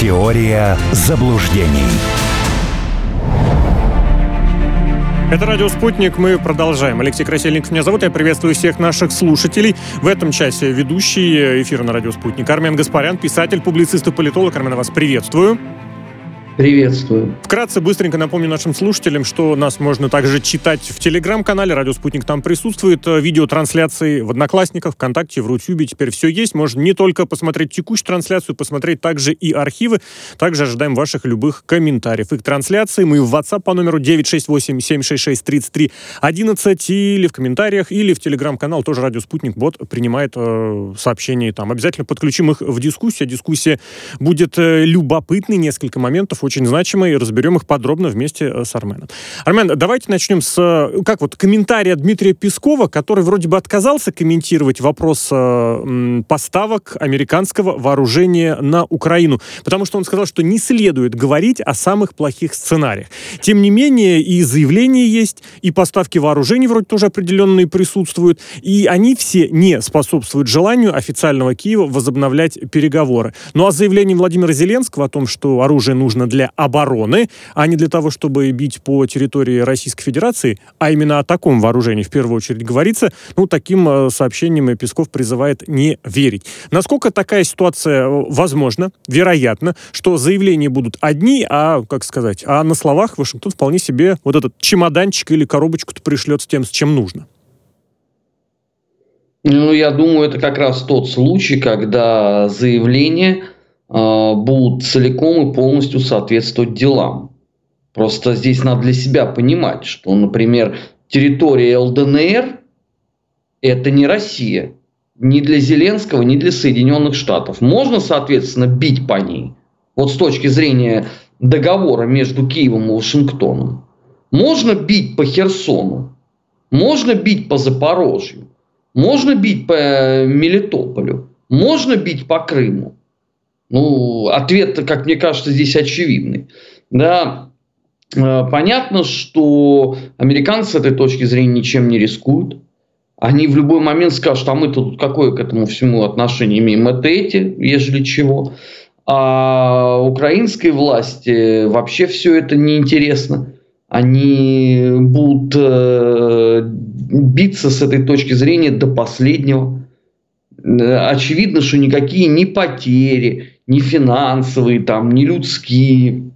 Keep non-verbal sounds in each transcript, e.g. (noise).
Теория заблуждений. Это «Радио Спутник». Мы продолжаем. Алексей Красильников меня зовут. Я приветствую всех наших слушателей. В этом часе ведущий эфира на «Радио Спутник» Армен Гаспарян, писатель, публицист и политолог. Армен, вас приветствую. Приветствую. Вкратце, быстренько напомню нашим слушателям, что нас можно также читать в Телеграм-канале. Радио Спутник там присутствует. Э, видеотрансляции в Одноклассниках, ВКонтакте, в Рутюбе. Теперь все есть. Можно не только посмотреть текущую трансляцию, посмотреть также и архивы. Также ожидаем ваших любых комментариев. Их трансляции мы в WhatsApp по номеру 968-766-3311 или в комментариях, или в Телеграм-канал. Тоже Радио Спутник бот принимает э, сообщения там. Обязательно подключим их в дискуссию. Дискуссия будет э, любопытной. Несколько моментов очень значимые, и разберем их подробно вместе э, с Арменом. Армен, давайте начнем с, э, как вот, комментария Дмитрия Пескова, который вроде бы отказался комментировать вопрос э, поставок американского вооружения на Украину, потому что он сказал, что не следует говорить о самых плохих сценариях. Тем не менее, и заявления есть, и поставки вооружений вроде тоже определенные присутствуют, и они все не способствуют желанию официального Киева возобновлять переговоры. Ну а заявление Владимира Зеленского о том, что оружие нужно для обороны, а не для того, чтобы бить по территории Российской Федерации, а именно о таком вооружении в первую очередь говорится, ну, таким э, сообщением Песков призывает не верить. Насколько такая ситуация э, возможна, вероятно, что заявления будут одни, а, как сказать, а на словах Вашингтон вполне себе вот этот чемоданчик или коробочку-то пришлет с тем, с чем нужно? Ну, я думаю, это как раз тот случай, когда заявление будут целиком и полностью соответствовать делам. Просто здесь надо для себя понимать, что, например, территория ЛДНР – это не Россия. Ни для Зеленского, ни для Соединенных Штатов. Можно, соответственно, бить по ней. Вот с точки зрения договора между Киевом и Вашингтоном. Можно бить по Херсону. Можно бить по Запорожью. Можно бить по э, Мелитополю. Можно бить по Крыму. Ну, ответ, как мне кажется, здесь очевидный. Да, э, понятно, что американцы с этой точки зрения ничем не рискуют. Они в любой момент скажут, а мы тут какое к этому всему отношение имеем? Это эти, ежели чего. А украинской власти вообще все это неинтересно. Они будут э, биться с этой точки зрения до последнего. Э, очевидно, что никакие ни потери, ни финансовые, там, ни людские,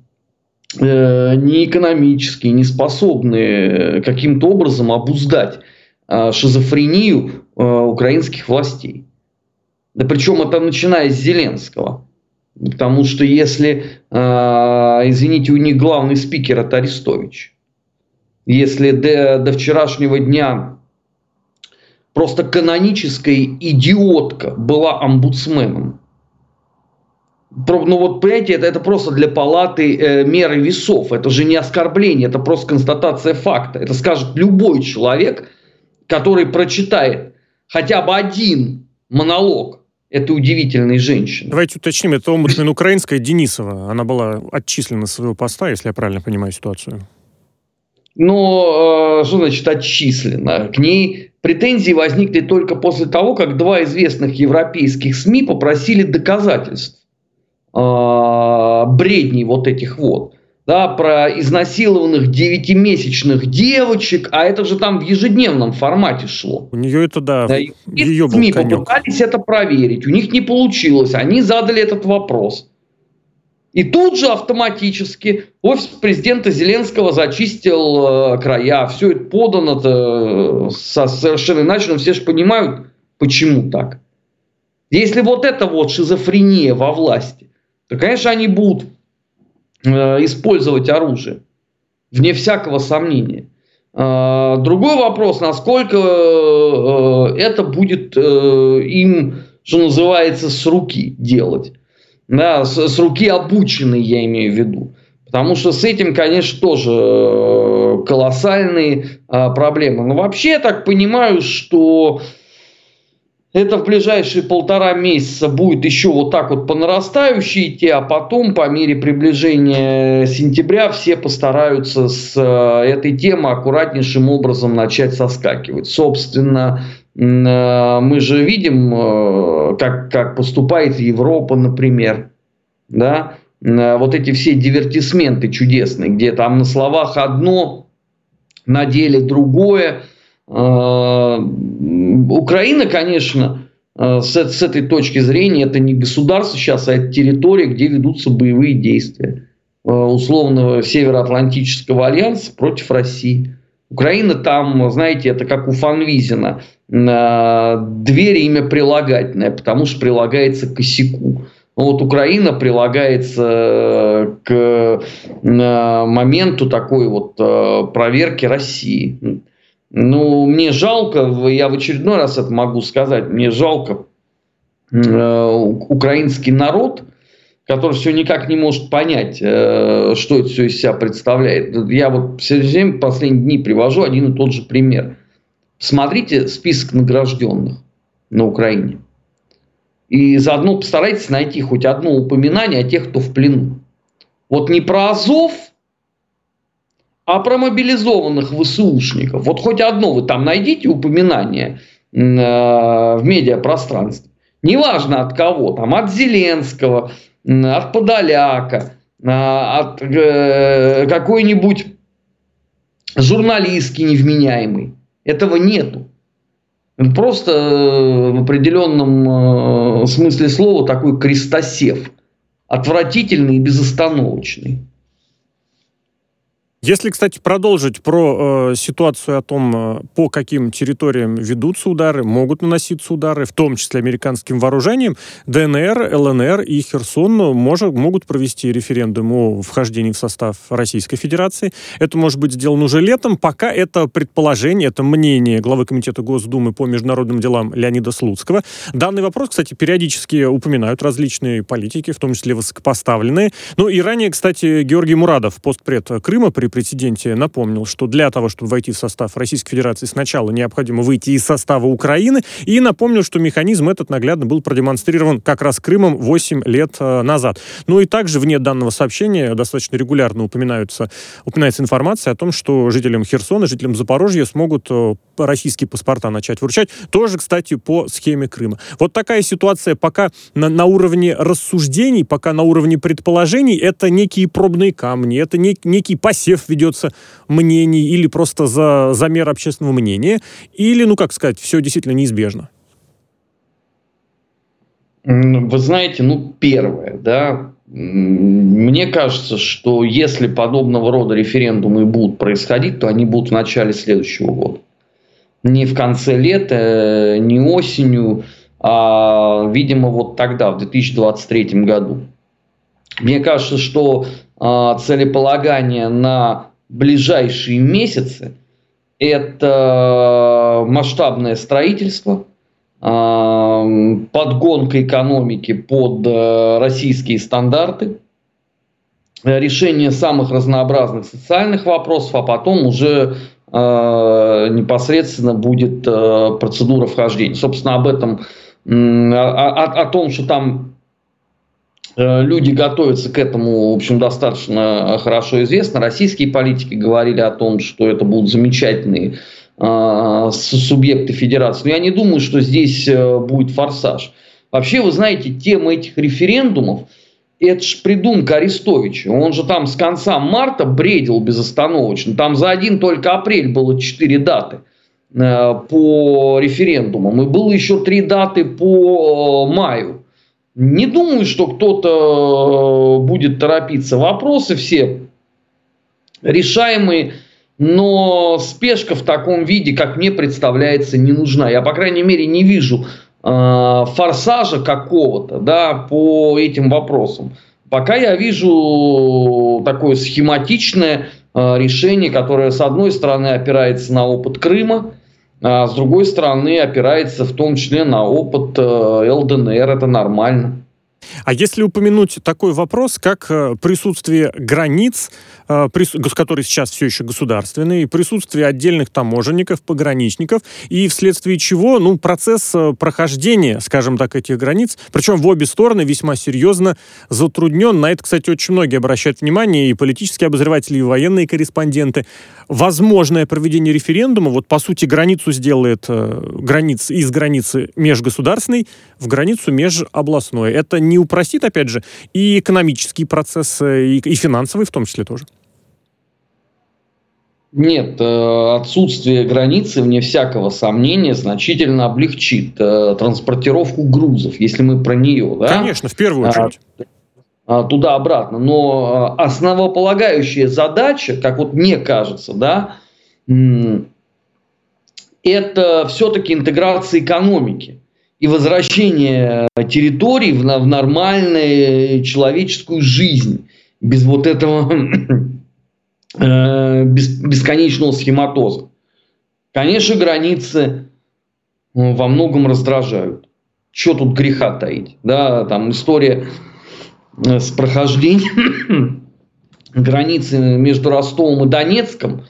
э, ни экономические не способны э, каким-то образом обуздать э, шизофрению э, украинских властей. Да причем это начиная с Зеленского. Потому что если, э, извините, у них главный спикер это Арестович. Если до, до вчерашнего дня просто каноническая идиотка была омбудсменом, ну вот понимаете, это, это просто для палаты э, меры весов. Это же не оскорбление, это просто констатация факта. Это скажет любой человек, который прочитает хотя бы один монолог этой удивительной женщины. Давайте уточним, это омбудсмен украинская Денисова. Она была отчислена с своего поста, если я правильно понимаю ситуацию. Но э, что значит отчислена? К ней претензии возникли только после того, как два известных европейских СМИ попросили доказательств э, бредней вот этих вот, да, про изнасилованных девятимесячных девочек, а это же там в ежедневном формате шло. У нее это, да, да ее СМИ был конек. попытались это проверить, у них не получилось, они задали этот вопрос. И тут же автоматически офис президента Зеленского зачистил э, края. Все это подано э, со совершенно иначе, но все же понимают, почему так. Если вот это вот шизофрения во власти, то, конечно, они будут э, использовать оружие, вне всякого сомнения. Э, другой вопрос, насколько э, это будет э, им, что называется, с руки делать. Да, с, руки обученные, я имею в виду. Потому что с этим, конечно, тоже колоссальные э, проблемы. Но вообще я так понимаю, что это в ближайшие полтора месяца будет еще вот так вот по нарастающей идти, а потом по мере приближения сентября все постараются с э, этой темы аккуратнейшим образом начать соскакивать. Собственно, э, мы же видим, э, как, как поступает Европа, например. Да? вот эти все дивертисменты чудесные, где там на словах одно, на деле другое. Украина, конечно, с, с этой точки зрения, это не государство сейчас, а это территория, где ведутся боевые действия условного Североатлантического альянса против России. Украина там, знаете, это как у Фанвизина. Дверь имя прилагательное, потому что прилагается к косяку. Ну, вот Украина прилагается э, к моменту такой вот э, проверки России. Ну, мне жалко, я в очередной раз это могу сказать, мне жалко э, украинский народ, который все никак не может понять, что это все из себя представляет. Я вот все время последние дни привожу один и тот же пример. Смотрите список награжденных на Украине. И заодно постарайтесь найти хоть одно упоминание о тех, кто в плену. Вот не про Азов, а про мобилизованных ВСУшников. Вот хоть одно вы там найдите упоминание э, в медиапространстве. Неважно от кого, там от Зеленского, от Подоляка, э, от э, какой-нибудь журналистки невменяемой. Этого нету. Просто в определенном смысле слова такой крестосев. Отвратительный и безостановочный. Если, кстати, продолжить про э, ситуацию о том, э, по каким территориям ведутся удары, могут наноситься удары, в том числе американским вооружением, ДНР, ЛНР и Херсон может, могут провести референдум о вхождении в состав Российской Федерации. Это может быть сделано уже летом. Пока это предположение, это мнение главы Комитета Госдумы по международным делам Леонида Слуцкого. Данный вопрос, кстати, периодически упоминают различные политики, в том числе высокопоставленные. Ну и ранее, кстати, Георгий Мурадов, постпред Крыма при прецеденте напомнил, что для того, чтобы войти в состав Российской Федерации, сначала необходимо выйти из состава Украины, и напомнил, что механизм этот наглядно был продемонстрирован как раз Крымом 8 лет э, назад. Ну и также вне данного сообщения достаточно регулярно упоминаются, упоминается информация о том, что жителям Херсона, жителям Запорожья смогут э, российские паспорта начать вручать. Тоже, кстати, по схеме Крыма. Вот такая ситуация пока на, на уровне рассуждений, пока на уровне предположений, это некие пробные камни, это не, некий посев ведется мнений или просто за замер общественного мнения, или, ну, как сказать, все действительно неизбежно? Вы знаете, ну, первое, да, мне кажется, что если подобного рода референдумы будут происходить, то они будут в начале следующего года. Не в конце лета, не осенью, а, видимо, вот тогда, в 2023 году. Мне кажется, что а, целеполагание на ближайшие месяцы – это масштабное строительство, а, подгонка экономики под э, российские стандарты, решение самых разнообразных социальных вопросов, а потом уже э, непосредственно будет э, процедура вхождения. Собственно, об этом, о, о, о том, что там Э, люди готовятся к этому, в общем, достаточно хорошо известно. Российские политики говорили о том, что это будут замечательные э, субъекты федерации. Но я не думаю, что здесь э, будет форсаж. Вообще, вы знаете, тема этих референдумов – это же придумка Арестовича. Он же там с конца марта бредил безостановочно. Там за один только апрель было четыре даты по референдумам. И было еще три даты по маю. Не думаю, что кто-то э, будет торопиться. Вопросы все решаемые, но спешка в таком виде, как мне представляется, не нужна. Я, по крайней мере, не вижу э, форсажа какого-то да, по этим вопросам. Пока я вижу такое схематичное э, решение, которое, с одной стороны, опирается на опыт Крыма, а с другой стороны опирается в том числе на опыт э, ЛДНР, это нормально. А если упомянуть такой вопрос, как э, присутствие границ, э, которые сейчас все еще государственные, присутствие отдельных таможенников, пограничников, и вследствие чего ну, процесс э, прохождения, скажем так, этих границ, причем в обе стороны весьма серьезно затруднен. На это, кстати, очень многие обращают внимание, и политические обозреватели, и военные корреспонденты. Возможное проведение референдума, вот по сути границу сделает границ, из границы межгосударственной в границу межобластной. Это не не упростит, опять же, и экономический процесс, и, и финансовый в том числе тоже? Нет, э, отсутствие границы, вне всякого сомнения, значительно облегчит э, транспортировку грузов, если мы про нее. Да? Конечно, в первую очередь. А, туда-обратно. Но а, основополагающая задача, как вот мне кажется, да, это все-таки интеграция экономики и возвращение территорий в, в нормальную человеческую жизнь без вот этого (clears throat) Э, бесконечного схематоза. Конечно, границы э, во многом раздражают. Что тут греха таить? Да, там история э, с прохождением (clears throat) границы между Ростовом и Донецком,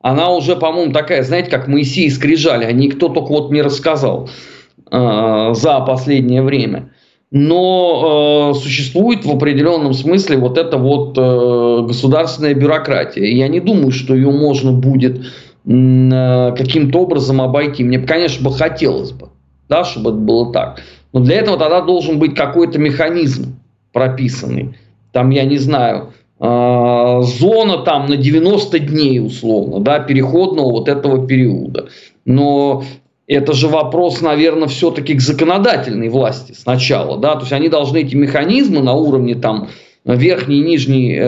она уже, по-моему, такая, знаете, как Моисей скрижали, а никто только вот не рассказал э, за последнее время но э, существует в определенном смысле вот эта вот э, государственная бюрократия. Я не думаю, что ее можно будет э, каким-то образом обойти. Мне, конечно, бы хотелось бы, да, чтобы это было так. Но для этого тогда должен быть какой-то механизм прописанный. Там, я не знаю, э, зона там на 90 дней условно, да, переходного вот этого периода. Но это же вопрос, наверное, все-таки к законодательной власти сначала, да, то есть они должны эти механизмы на уровне там верхней и нижней э,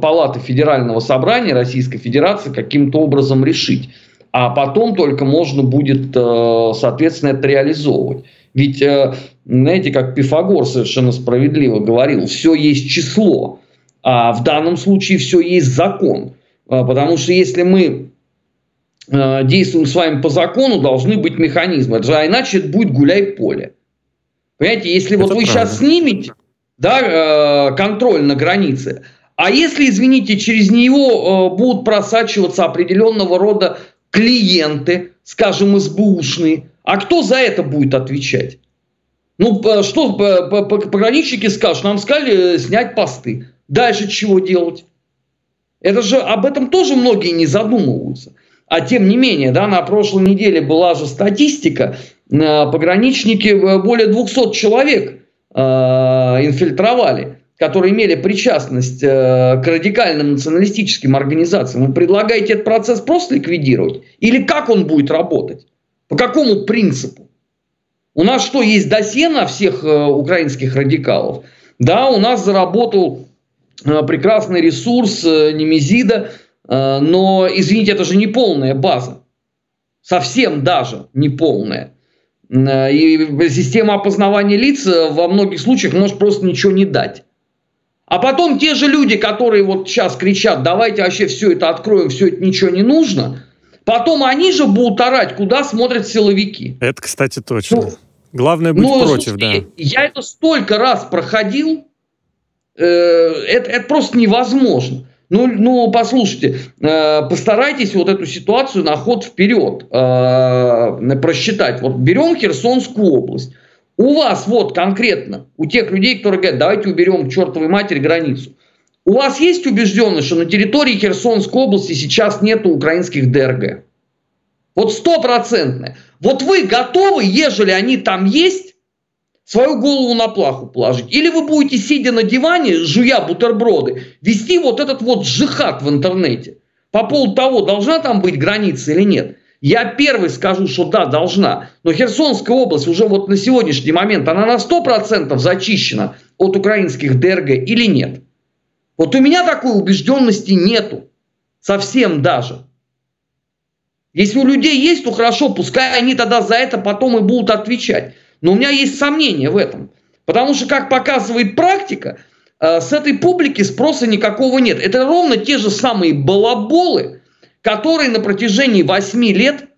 палаты Федерального собрания Российской Федерации каким-то образом решить, а потом только можно будет, э, соответственно, это реализовывать. Ведь, э, знаете, как Пифагор совершенно справедливо говорил, все есть число, а в данном случае все есть закон, э, потому что если мы действуем с вами по закону, должны быть механизмы. А иначе это будет гуляй-поле. Понимаете, если это вот вы сейчас снимете да, э, контроль на границе, а если, извините, через него э, будут просачиваться определенного рода клиенты, скажем, СБУшные, а кто за это будет отвечать? Ну, что пограничники скажут? Нам сказали снять посты. Дальше чего делать? Это же об этом тоже многие не задумываются. А тем не менее, да, на прошлой неделе была же статистика, э, пограничники э, более 200 человек э, инфильтровали, которые имели причастность к радикальным националистическим организациям. Вы предлагаете этот процесс просто ликвидировать? Или как он будет работать? По какому принципу? У нас что, есть досье на всех украинских радикалов? Да, у нас заработал прекрасный ресурс Немезида, но, извините, это же не полная база. Совсем даже не полная. Э, и система опознавания лиц э, во многих случаях может просто ничего не дать. А потом те же люди, которые вот сейчас кричат, давайте вообще все это откроем, все это ничего не нужно, потом они же будут орать, куда смотрят силовики. Это, кстати, точно. Ну, Главное быть ну, против, слушайте, да. Я это столько раз проходил, э, это, это просто невозможно. Ну, ну послушайте, э, постарайтесь вот эту ситуацию на ход вперед э, просчитать. Вот берем Херсонскую область. У вас вот конкретно, у тех людей, которые говорят, давайте уберем к чертовой матери границу. У вас есть убежденность, что на территории Херсонской области сейчас нет украинских ДРГ? Вот стопроцентное. Вот вы готовы, ежели они там есть, свою голову на плаху положить. Или вы будете, сидя на диване, жуя бутерброды, вести вот этот вот жихат в интернете по поводу того, должна там быть граница или нет. Я первый скажу, что да, должна. Но Херсонская область уже вот на сегодняшний момент, она на 100% зачищена от украинских ДРГ или нет? Вот у меня такой убежденности нету. Совсем даже. Если у людей есть, то хорошо, пускай они тогда за это потом и будут отвечать. Но у меня есть сомнения в этом. Потому что, как показывает практика, э, с этой публики спроса никакого нет. Это ровно те же самые балаболы, которые на протяжении 8 лет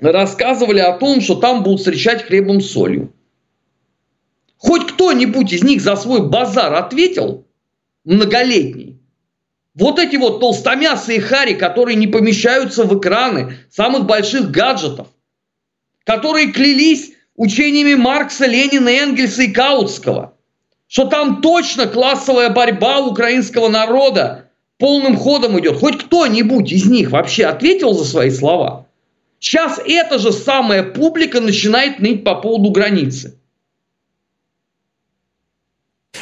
рассказывали о том, что там будут встречать хлебом с солью. Хоть кто-нибудь из них за свой базар ответил, многолетний. Вот эти вот толстомясые хари, которые не помещаются в экраны самых больших гаджетов, которые клялись учениями Маркса, Ленина, Энгельса и Каутского, что там точно классовая борьба украинского народа полным ходом идет. Хоть кто-нибудь из них вообще ответил за свои слова? Сейчас эта же самая публика начинает ныть по поводу границы.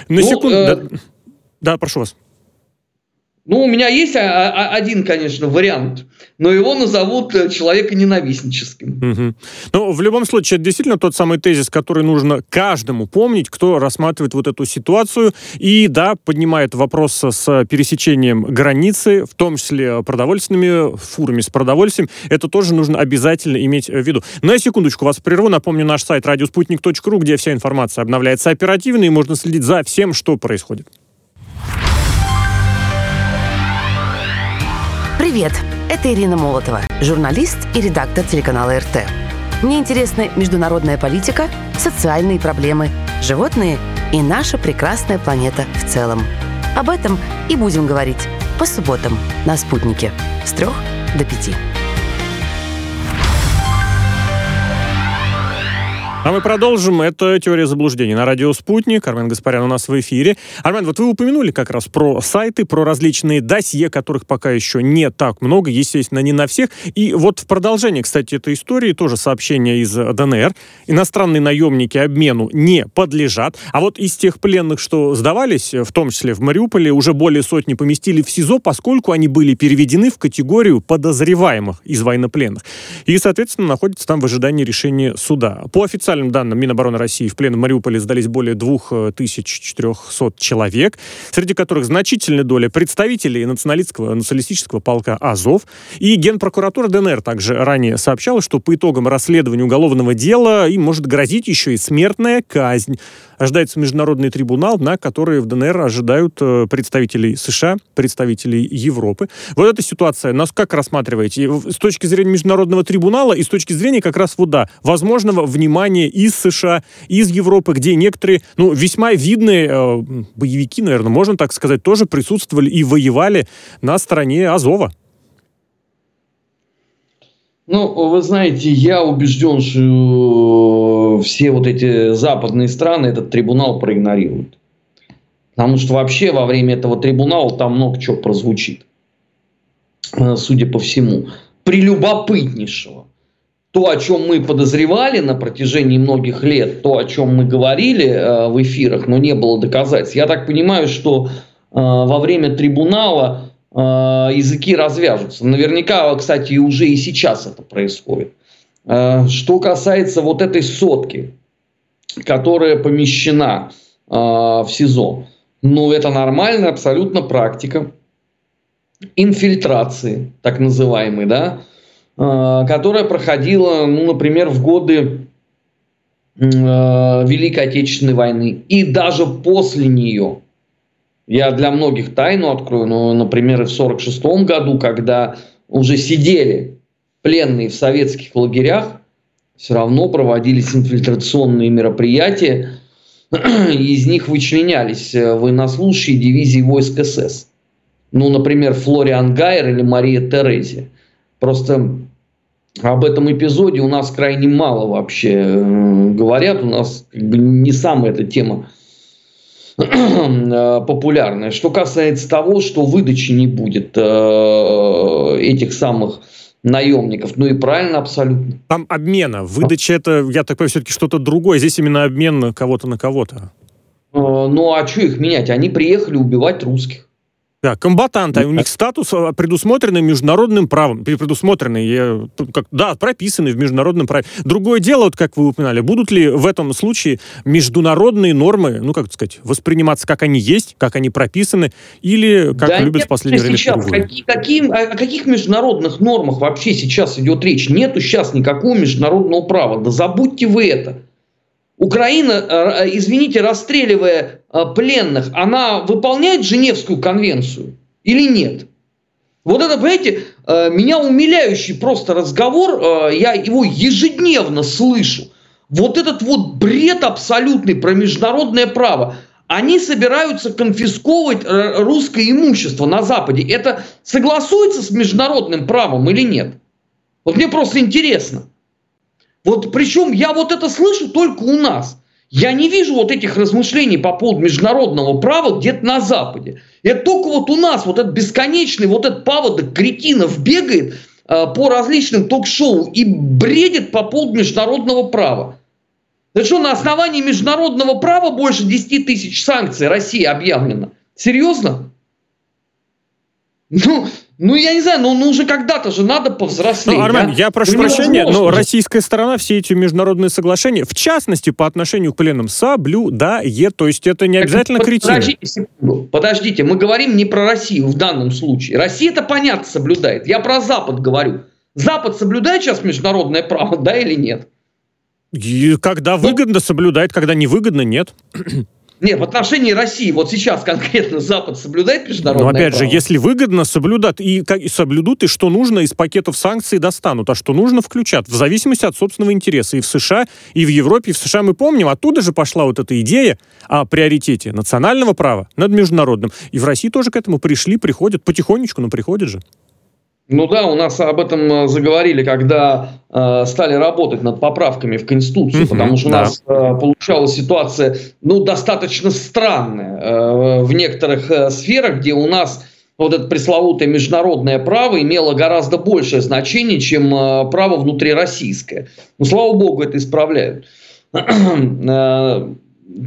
На ну, секунду... Э... Да, да, прошу вас. Ну, у меня есть один, конечно, вариант, но его назовут э, человеконенавистническим. Угу. Ну, в любом случае, это действительно тот самый тезис, который нужно каждому помнить, кто рассматривает вот эту ситуацию и, да, поднимает вопрос с пересечением границы, в том числе продовольственными фурами с продовольствием. Это тоже нужно обязательно иметь в виду. На секундочку вас прерву. Напомню, наш сайт радиоспутник.ру, где вся информация обновляется оперативно и можно следить за всем, что происходит. Привет, это Ирина Молотова, журналист и редактор телеканала РТ. Мне интересны международная политика, социальные проблемы, животные и наша прекрасная планета в целом. Об этом и будем говорить по субботам на «Спутнике» с трех до пяти. А мы продолжим. Это «Теория заблуждений» на радио «Спутник». Армен Гаспарян у нас в эфире. Армен, вот вы упомянули как раз про сайты, про различные досье, которых пока еще не так много, естественно, не на всех. И вот в продолжение, кстати, этой истории тоже сообщение из ДНР. Иностранные наемники обмену не подлежат. А вот из тех пленных, что сдавались, в том числе в Мариуполе, уже более сотни поместили в СИЗО, поскольку они были переведены в категорию подозреваемых из военнопленных. И, соответственно, находятся там в ожидании решения суда. По официальному официальным данным Минобороны России в плен в Мариуполе сдались более 2400 человек, среди которых значительная доля представителей националистского, националистического полка «Азов». И Генпрокуратура ДНР также ранее сообщала, что по итогам расследования уголовного дела им может грозить еще и смертная казнь ожидается международный трибунал, на который в ДНР ожидают э, представителей США, представителей Европы. Вот эта ситуация, нас как рассматриваете? С точки зрения международного трибунала и с точки зрения как раз вот, да, возможного внимания из США, из Европы, где некоторые, ну, весьма видные э, боевики, наверное, можно так сказать, тоже присутствовали и воевали на стороне Азова. Ну, вы знаете, я убежден, что все вот эти западные страны этот трибунал проигнорируют. Потому что вообще во время этого трибунала там много чего прозвучит. Э, судя по всему. Прелюбопытнейшего. То, о чем мы подозревали на протяжении многих лет, то, о чем мы говорили э, в эфирах, но не было доказательств. Я так понимаю, что э, во время трибунала языки развяжутся. Наверняка, кстати, уже и сейчас это происходит. Э, что касается вот этой сотки, которая помещена э, в СИЗО, ну, это нормальная абсолютно практика инфильтрации, так называемой, да, которая проходила, ну, например, в годы Великой Отечественной войны и даже после нее – я для многих тайну открою, но, например, в 1946 году, когда уже сидели пленные в советских лагерях, все равно проводились инфильтрационные мероприятия, из них вычленялись э, военнослужащие дивизии войск СС. Ну, например, Флориан Гайер или Мария Терези. Просто об этом эпизоде у нас крайне мало вообще э, говорят. У нас как бы не самая эта тема Э, популярная. Что касается того, что выдачи не будет этих самых наемников. Ну и правильно абсолютно. Там обмена. Выдача это, я так понимаю, все-таки что-то другое. Здесь именно обмен кого-то на кого-то. Э, ну а что их менять? Они приехали убивать русских. Да, комбатанты, у них статус а, предусмотренный международным правом, предусмотренный, как, да, прописанный в международном праве. Другое дело, вот как вы упоминали, будут ли в этом случае международные нормы, ну, как сказать, восприниматься как они есть, как они прописаны, или как да любят нет, в последнее время сейчас, какие, какие, О каких международных нормах вообще сейчас идет речь? Нету сейчас никакого международного права. Да забудьте вы это. Украина, э, э, извините, расстреливая э, пленных, она выполняет Женевскую конвенцию или нет? Вот это, понимаете, меня умиляющий просто разговор, я его ежедневно слышу. Вот этот вот бред абсолютный про международное право. Они собираются конфисковывать русское имущество на Западе. Это согласуется с международным правом или нет? Вот мне просто интересно. Вот причем я вот это слышу только у нас. Я не вижу вот этих размышлений по поводу международного права где-то на Западе. Это только вот у нас вот этот бесконечный вот этот паводок кретинов бегает э, по различным ток-шоу и бредит по поводу международного права. Да что, на основании международного права больше 10 тысяч санкций России объявлено? Серьезно? Ну, ну, я не знаю, ну, ну уже когда-то же надо повзрослеть. Ну, Армен, а? я прошу ну, прощения, но российская сторона все эти международные соглашения, в частности, по отношению к пленным, соблюдает. То есть это не обязательно критерий. Подождите, подождите, мы говорим не про Россию в данном случае. Россия это понятно соблюдает. Я про Запад говорю. Запад соблюдает сейчас международное право, да или нет? И когда ну, выгодно соблюдает, когда невыгодно нет. Нет, в отношении России, вот сейчас конкретно Запад соблюдает международное Но опять право? же, если выгодно, соблюдат и, как, и соблюдут, и что нужно из пакетов санкций достанут, а что нужно, включат, в зависимости от собственного интереса. И в США, и в Европе, и в США мы помним, оттуда же пошла вот эта идея о приоритете национального права над международным. И в России тоже к этому пришли, приходят, потихонечку, но приходят же. Ну да, у нас об этом э, заговорили, когда э, стали работать над поправками в Конституцию, mm-hmm, потому что у да. нас э, получалась ситуация, ну, достаточно странная э, в некоторых э, сферах, где у нас вот это пресловутое международное право имело гораздо большее значение, чем э, право внутрироссийское. Ну, слава богу, это исправляют. (clears throat) Э,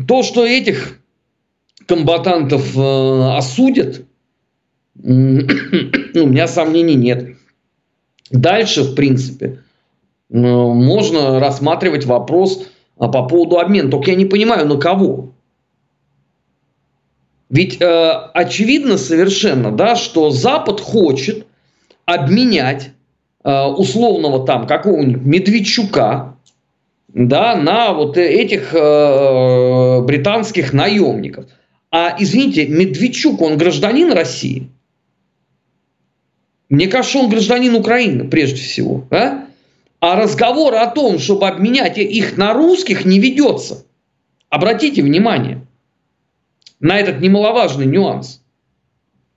то, что этих комбатантов э, осудят, (coughs) у меня сомнений нет. Дальше, в принципе, можно рассматривать вопрос а, по поводу обмена. Только я не понимаю, на кого. Ведь э, очевидно совершенно, да, что Запад хочет обменять э, условного там какого-нибудь Медведчука да, на вот этих э, британских наемников. А извините, Медведчук, он гражданин России? Мне кажется, он гражданин Украины прежде всего. А? а разговор о том, чтобы обменять их на русских, не ведется. Обратите внимание на этот немаловажный нюанс.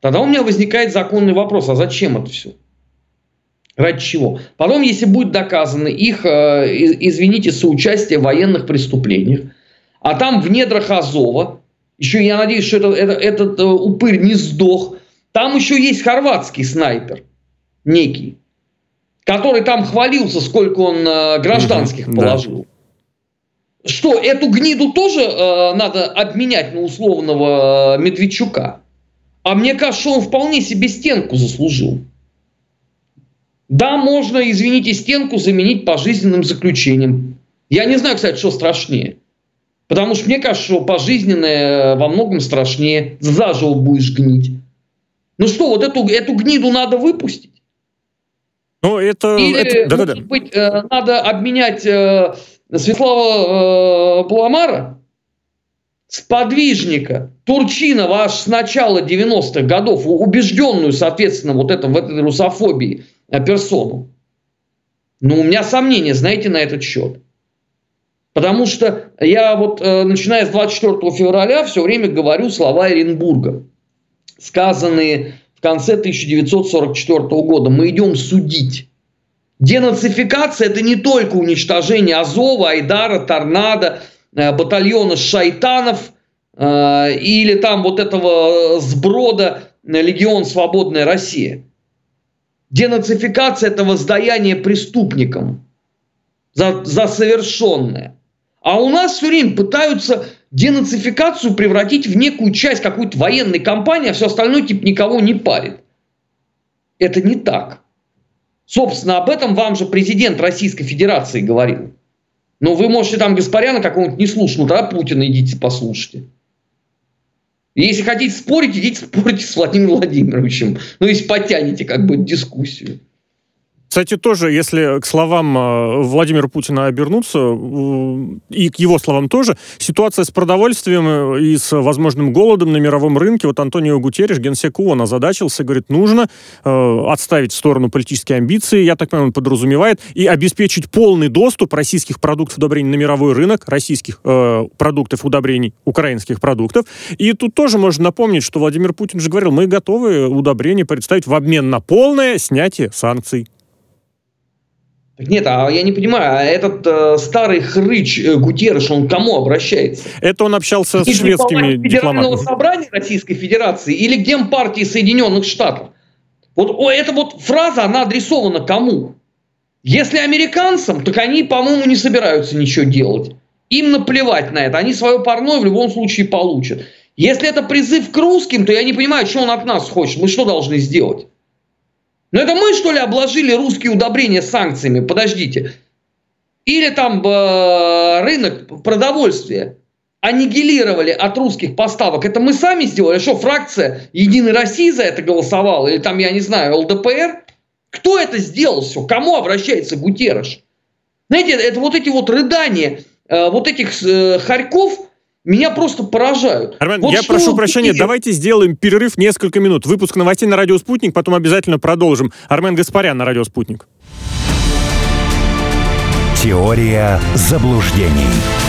Тогда у меня возникает законный вопрос, а зачем это все? Ради чего? Потом, если будет доказано их, э, извините, соучастие в военных преступлениях, а там в недрах Азова, еще я надеюсь, что это, это, этот э, упырь не сдох, там еще есть хорватский снайпер некий, который там хвалился, сколько он э, гражданских угу, положил. Да. Что, эту гниду тоже э, надо обменять на условного э, Медведчука? А мне кажется, он вполне себе стенку заслужил. Да, можно, извините, стенку заменить пожизненным заключением. Я не знаю, кстати, что страшнее. Потому что мне кажется, что пожизненное во многом страшнее. Заживо будешь гнить. Ну что, вот эту, эту гниду надо выпустить? Ну, это... Или, это, да, может да, да. быть, э, надо обменять э, Светлава э, Паламара, сподвижника Турчинова аж с начала 90-х годов, убежденную, соответственно, вот это, в этой русофобии персону. Ну, у меня сомнения, знаете, на этот счет. Потому что я вот, начиная с 24 февраля, все время говорю слова Оренбурга сказанные в конце 1944 года. Мы идем судить. Денацификация – это не только уничтожение Азова, Айдара, Торнадо, э, батальона шайтанов э, или там вот этого сброда Легион Свободная Россия. Денацификация – это воздаяние преступникам за, за совершенное. А у нас все время пытаются денацификацию превратить в некую часть какой-то военной кампании, а все остальное типа никого не парит. Это не так. Собственно, об этом вам же президент Российской Федерации говорил. Но вы можете там Гаспаряна какого-нибудь не слушать, ну тогда Путина идите послушайте. Если хотите спорить, идите спорите с Владимиром Владимировичем. Ну, если потянете как бы дискуссию. Кстати, тоже, если к словам э, Владимира Путина обернуться, и к его словам тоже, ситуация с продовольствием э, и с возможным голодом на мировом рынке, вот Антонио Гутерриш, генсек ООН, озадачился, говорит, нужно э, отставить в сторону политические амбиции, я так понимаю, он подразумевает, и обеспечить полный доступ российских продуктов удобрений на мировой рынок, российских э, продуктов удобрений, украинских продуктов. И тут тоже можно напомнить, что Владимир Путин же говорил, мы готовы удобрения представить в обмен на полное снятие санкций. Так нет, а я не понимаю, а этот э, старый хрыч э, Гутерреш, он к кому обращается? Это он общался И с шведскими дипломатами. собрания Российской Федерации или к Демпартии Соединенных Штатов? Вот о, эта вот фраза, она адресована кому? Если американцам, так они, по-моему, не собираются ничего делать. Им наплевать на это. Они свое парное в любом случае получат. Если это призыв к русским, то я не понимаю, что он от нас хочет. Мы что должны сделать? Ну это мы, что ли, обложили русские удобрения санкциями? Подождите. Или там э, рынок продовольствия аннигилировали от русских поставок. Это мы сами сделали. Что, фракция Единой России за это голосовала? Или там, я не знаю, ЛДПР? Кто это сделал все? Кому обращается Гутерреш? Знаете, это вот эти вот рыдания э, вот этих э, хорьков, меня просто поражают. Армен, вот я прошу прощения, или... давайте сделаем перерыв несколько минут. Выпуск новостей на радио «Спутник», потом обязательно продолжим. Армен Гаспарян на радио «Спутник». Теория заблуждений.